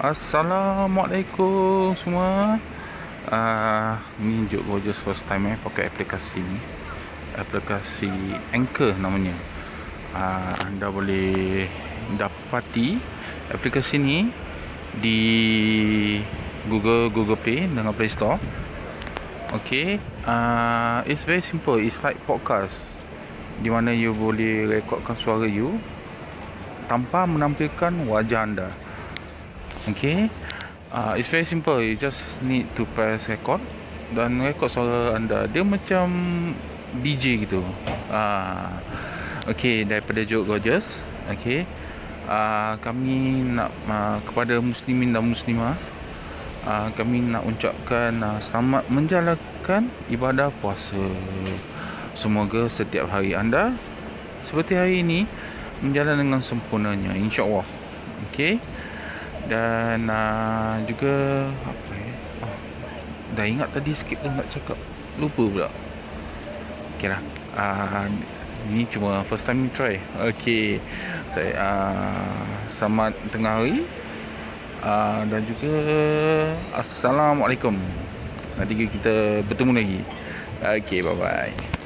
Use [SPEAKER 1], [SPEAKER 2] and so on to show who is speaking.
[SPEAKER 1] Assalamualaikum semua. Uh, ni Jok Gorgeous first time eh pakai aplikasi ni. Aplikasi Anchor namanya. Uh, anda boleh dapati aplikasi ni di Google Google Play dengan Play Store. Okay, uh, it's very simple. It's like podcast di mana you boleh rekodkan suara you tanpa menampilkan wajah anda. Okay. Uh, It's very simple. You just need to press record. Dan record suara anda. Dia macam DJ gitu. Uh, Okay. Daripada Joke Gorgeous Okay. Uh, Kami nak uh, Kepada muslimin dan muslimah uh, Kami nak ucapkan uh, Selamat menjalankan Ibadah puasa. Semoga setiap hari anda Seperti hari ini Menjalan dengan sempurnanya. InsyaAllah. Okay dan uh, juga apa ya oh, dah ingat tadi skip tu nak cakap. Lupa pula. Ok lah. Uh, ni cuma first time try. Ok saya uh, selamat tengah hari. Uh, dan juga assalamualaikum. Nanti kita bertemu lagi. Ok bye bye